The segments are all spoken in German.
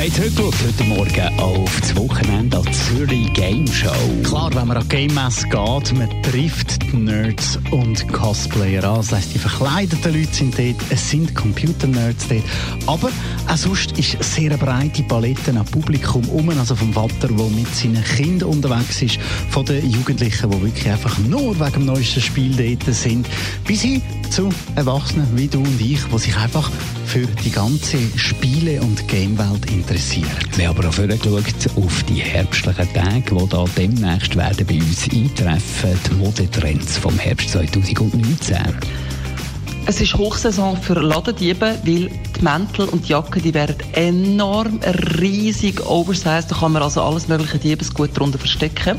Wir haben zurückgeschaut heute Morgen auf das Wochenende an Zürich Game Show. Klar, wenn man an Game Mess geht, man trifft die Nerds und Cosplayer an. Das heisst, die verkleideten Leute sind dort, es sind Computer-Nerds dort. Aber auch sonst ist eine sehr breite Palette an Publikum um, also vom Vater, der mit seinen Kindern unterwegs ist, von den Jugendlichen, die wirklich einfach nur wegen dem neuesten Spiel dort sind, bis hin zu Erwachsenen wie du und ich, die sich einfach für die ganze Spiele- und Gamewelt interessieren. Wir haben aber auch vorgeschaut auf die herbstlichen Tage, die da demnächst werden bei uns eintreffen, die Modetrends vom Herbst 2019. Es ist Hochsaison für Ladendiebe, weil die Mäntel und die Jacken die werden enorm riesig oversized. Da kann man also alles mögliche Diebesgut darunter verstecken.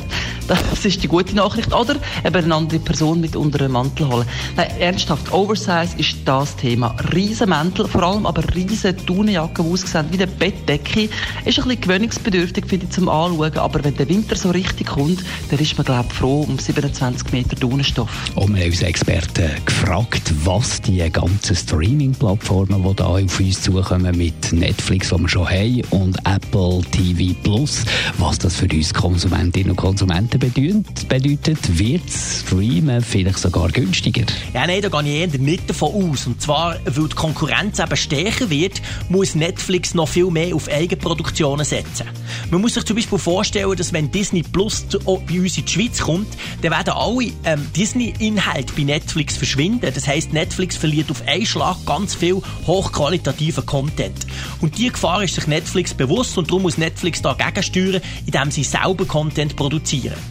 Das ist die gute Nachricht. Oder eben eine andere Person mit unter einem Mantel holen. Nein, ernsthaft, Oversize ist das Thema. Riesen Mäntel, vor allem aber riesen Daunenjacken, die aussehen wie eine Bettdecke. Ist ein bisschen gewöhnungsbedürftig, finde ich, zum Anschauen. Aber wenn der Winter so richtig kommt, dann ist man, glaube ich, froh um 27 Meter Daunenstoff. Und wir haben unsere Experten gefragt, was die ganzen Streaming-Plattformen, die da auf uns zukommen, mit Netflix, die wir schon haben, und Apple TV Plus, was das für uns Konsumentinnen und Konsumenten bedeutet. bedeutet wird Streamen vielleicht sogar günstiger? Ja, nein, da gehe ich eher nicht davon aus. Und zwar, weil die Konkurrenz eben stärker wird, muss Netflix noch viel mehr auf Eigenproduktionen setzen. Man muss sich zum Beispiel vorstellen, dass wenn Disney Plus oh, bei uns in die Schweiz kommt, dann werden alle ähm, Disney-Inhalte bei Netflix verschwinden. Das heisst, Netflix verliert auf einen Schlag ganz viel hochqualitativen Content. Und die Gefahr ist sich Netflix bewusst und darum muss Netflix dagegen steuern, indem sie selber Content produzieren.